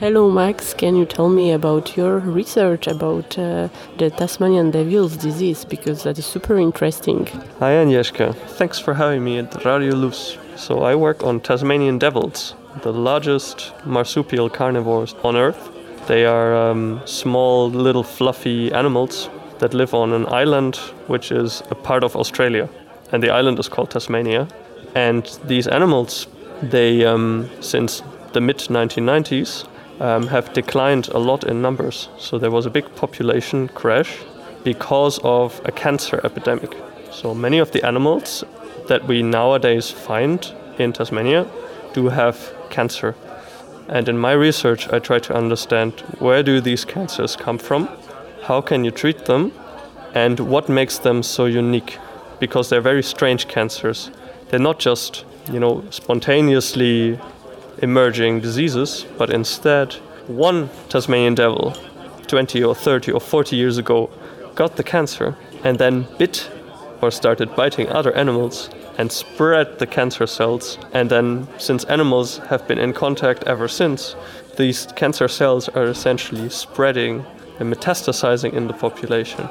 Hello, Max. Can you tell me about your research about uh, the Tasmanian devil's disease? Because that is super interesting. Hi, Agnieszka. Thanks for having me at Radio Luz. So, I work on Tasmanian devils, the largest marsupial carnivores on Earth. They are um, small, little, fluffy animals that live on an island which is a part of Australia. And the island is called Tasmania. And these animals, they, um, since the mid 1990s, um, have declined a lot in numbers. So there was a big population crash because of a cancer epidemic. So many of the animals that we nowadays find in Tasmania do have cancer. And in my research, I try to understand where do these cancers come from, how can you treat them, and what makes them so unique. Because they're very strange cancers. They're not just, you know, spontaneously emerging diseases, but instead, one Tasmanian devil 20 or 30 or 40 years ago got the cancer and then bit or started biting other animals and spread the cancer cells. And then, since animals have been in contact ever since, these cancer cells are essentially spreading and metastasizing in the population.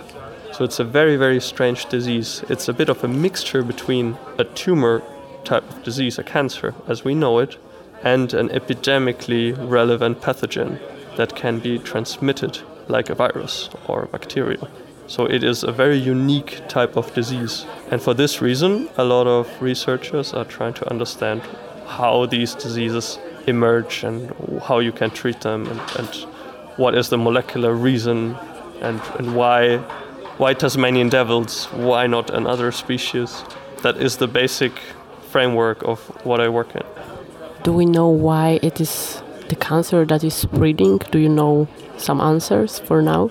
So it's a very, very strange disease. It's a bit of a mixture between a tumor type of disease, a cancer as we know it, and an epidemically relevant pathogen that can be transmitted like a virus or a bacteria. So it is a very unique type of disease. And for this reason, a lot of researchers are trying to understand how these diseases emerge and how you can treat them and, and what is the molecular reason and, and why why Tasmanian devils, why not another species? That is the basic framework of what I work in. Do we know why it is the cancer that is spreading? Do you know some answers for now?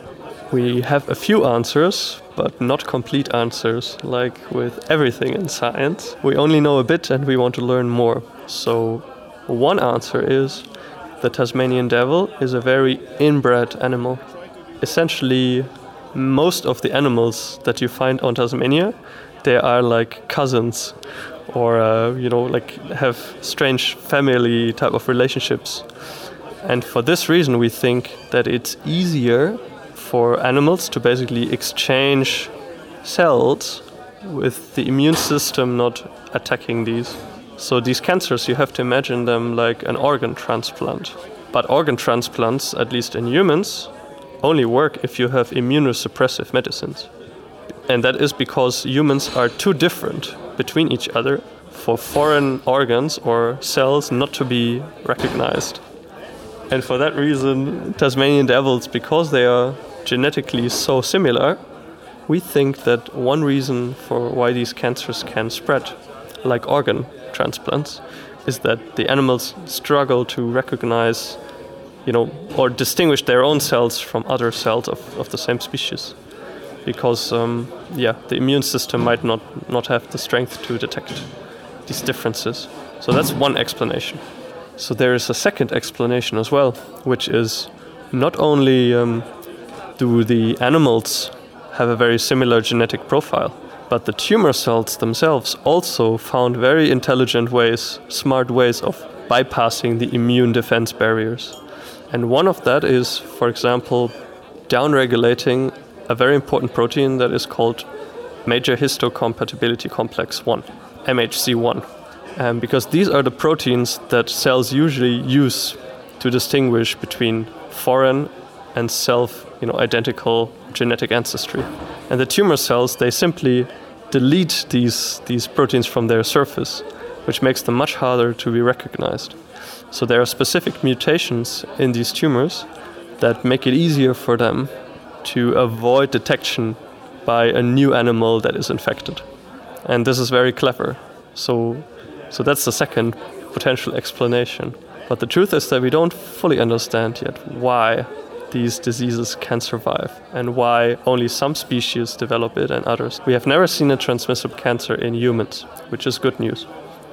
We have a few answers, but not complete answers, like with everything in science. We only know a bit and we want to learn more. So, one answer is the Tasmanian devil is a very inbred animal. Essentially, most of the animals that you find on Tasmania, they are like cousins or uh, you know like have strange family type of relationships. And for this reason we think that it's easier for animals to basically exchange cells with the immune system not attacking these. So these cancers you have to imagine them like an organ transplant. But organ transplants at least in humans only work if you have immunosuppressive medicines and that is because humans are too different between each other for foreign organs or cells not to be recognized. And for that reason, Tasmanian devils, because they are genetically so similar, we think that one reason for why these cancers can spread, like organ transplants, is that the animals struggle to recognize, you know, or distinguish their own cells from other cells of, of the same species. Because, um, yeah, the immune system might not, not have the strength to detect these differences. So that's one explanation. So there is a second explanation as well, which is not only um, do the animals have a very similar genetic profile, but the tumor cells themselves also found very intelligent ways, smart ways of bypassing the immune defense barriers. And one of that is, for example, downregulating a very important protein that is called major histocompatibility complex 1. MHC1. Um, because these are the proteins that cells usually use to distinguish between foreign and self you know, identical genetic ancestry. And the tumor cells, they simply delete these, these proteins from their surface, which makes them much harder to be recognized. So there are specific mutations in these tumors that make it easier for them to avoid detection by a new animal that is infected and this is very clever. So, so that's the second potential explanation. But the truth is that we don't fully understand yet why these diseases can survive and why only some species develop it and others. We have never seen a transmissible cancer in humans, which is good news.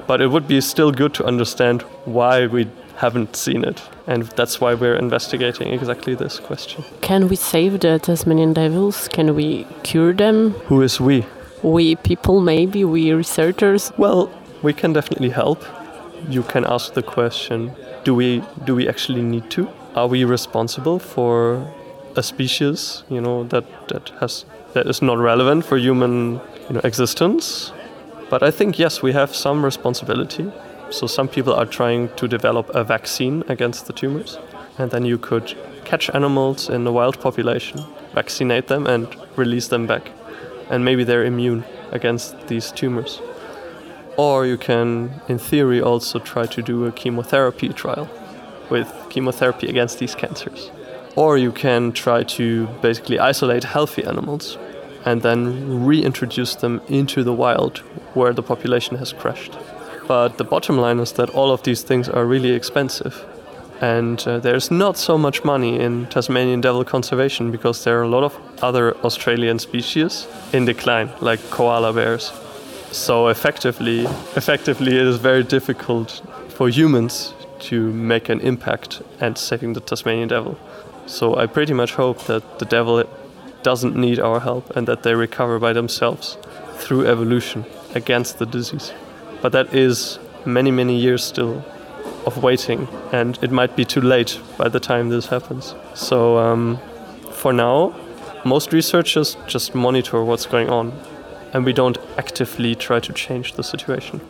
But it would be still good to understand why we haven't seen it. And that's why we're investigating exactly this question. Can we save the Tasmanian devils? Can we cure them? Who is we? We people, maybe, we researchers. Well, we can definitely help. You can ask the question do we, do we actually need to? Are we responsible for a species you know, that, that, has, that is not relevant for human you know, existence? But I think, yes, we have some responsibility. So some people are trying to develop a vaccine against the tumors. And then you could catch animals in the wild population, vaccinate them, and release them back. And maybe they're immune against these tumors. Or you can, in theory, also try to do a chemotherapy trial with chemotherapy against these cancers. Or you can try to basically isolate healthy animals and then reintroduce them into the wild where the population has crashed. But the bottom line is that all of these things are really expensive. And uh, there's not so much money in Tasmanian devil conservation because there are a lot of other Australian species in decline, like koala bears. So effectively, effectively, it is very difficult for humans to make an impact and saving the Tasmanian devil. So I pretty much hope that the devil doesn't need our help and that they recover by themselves through evolution against the disease. But that is many, many years still of waiting, and it might be too late by the time this happens. So, um, for now, most researchers just monitor what's going on, and we don't actively try to change the situation.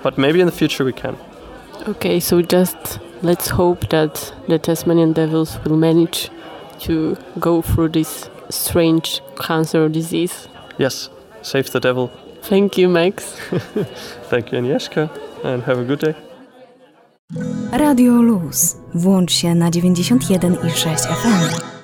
But maybe in the future we can. Okay, so just let's hope that the Tasmanian devils will manage to go through this strange cancer disease. Yes, save the devil. Thank you, Max. Thank you, Agnieszka, and have a good day. Radio Luz. Włącz się na 91,6 FM.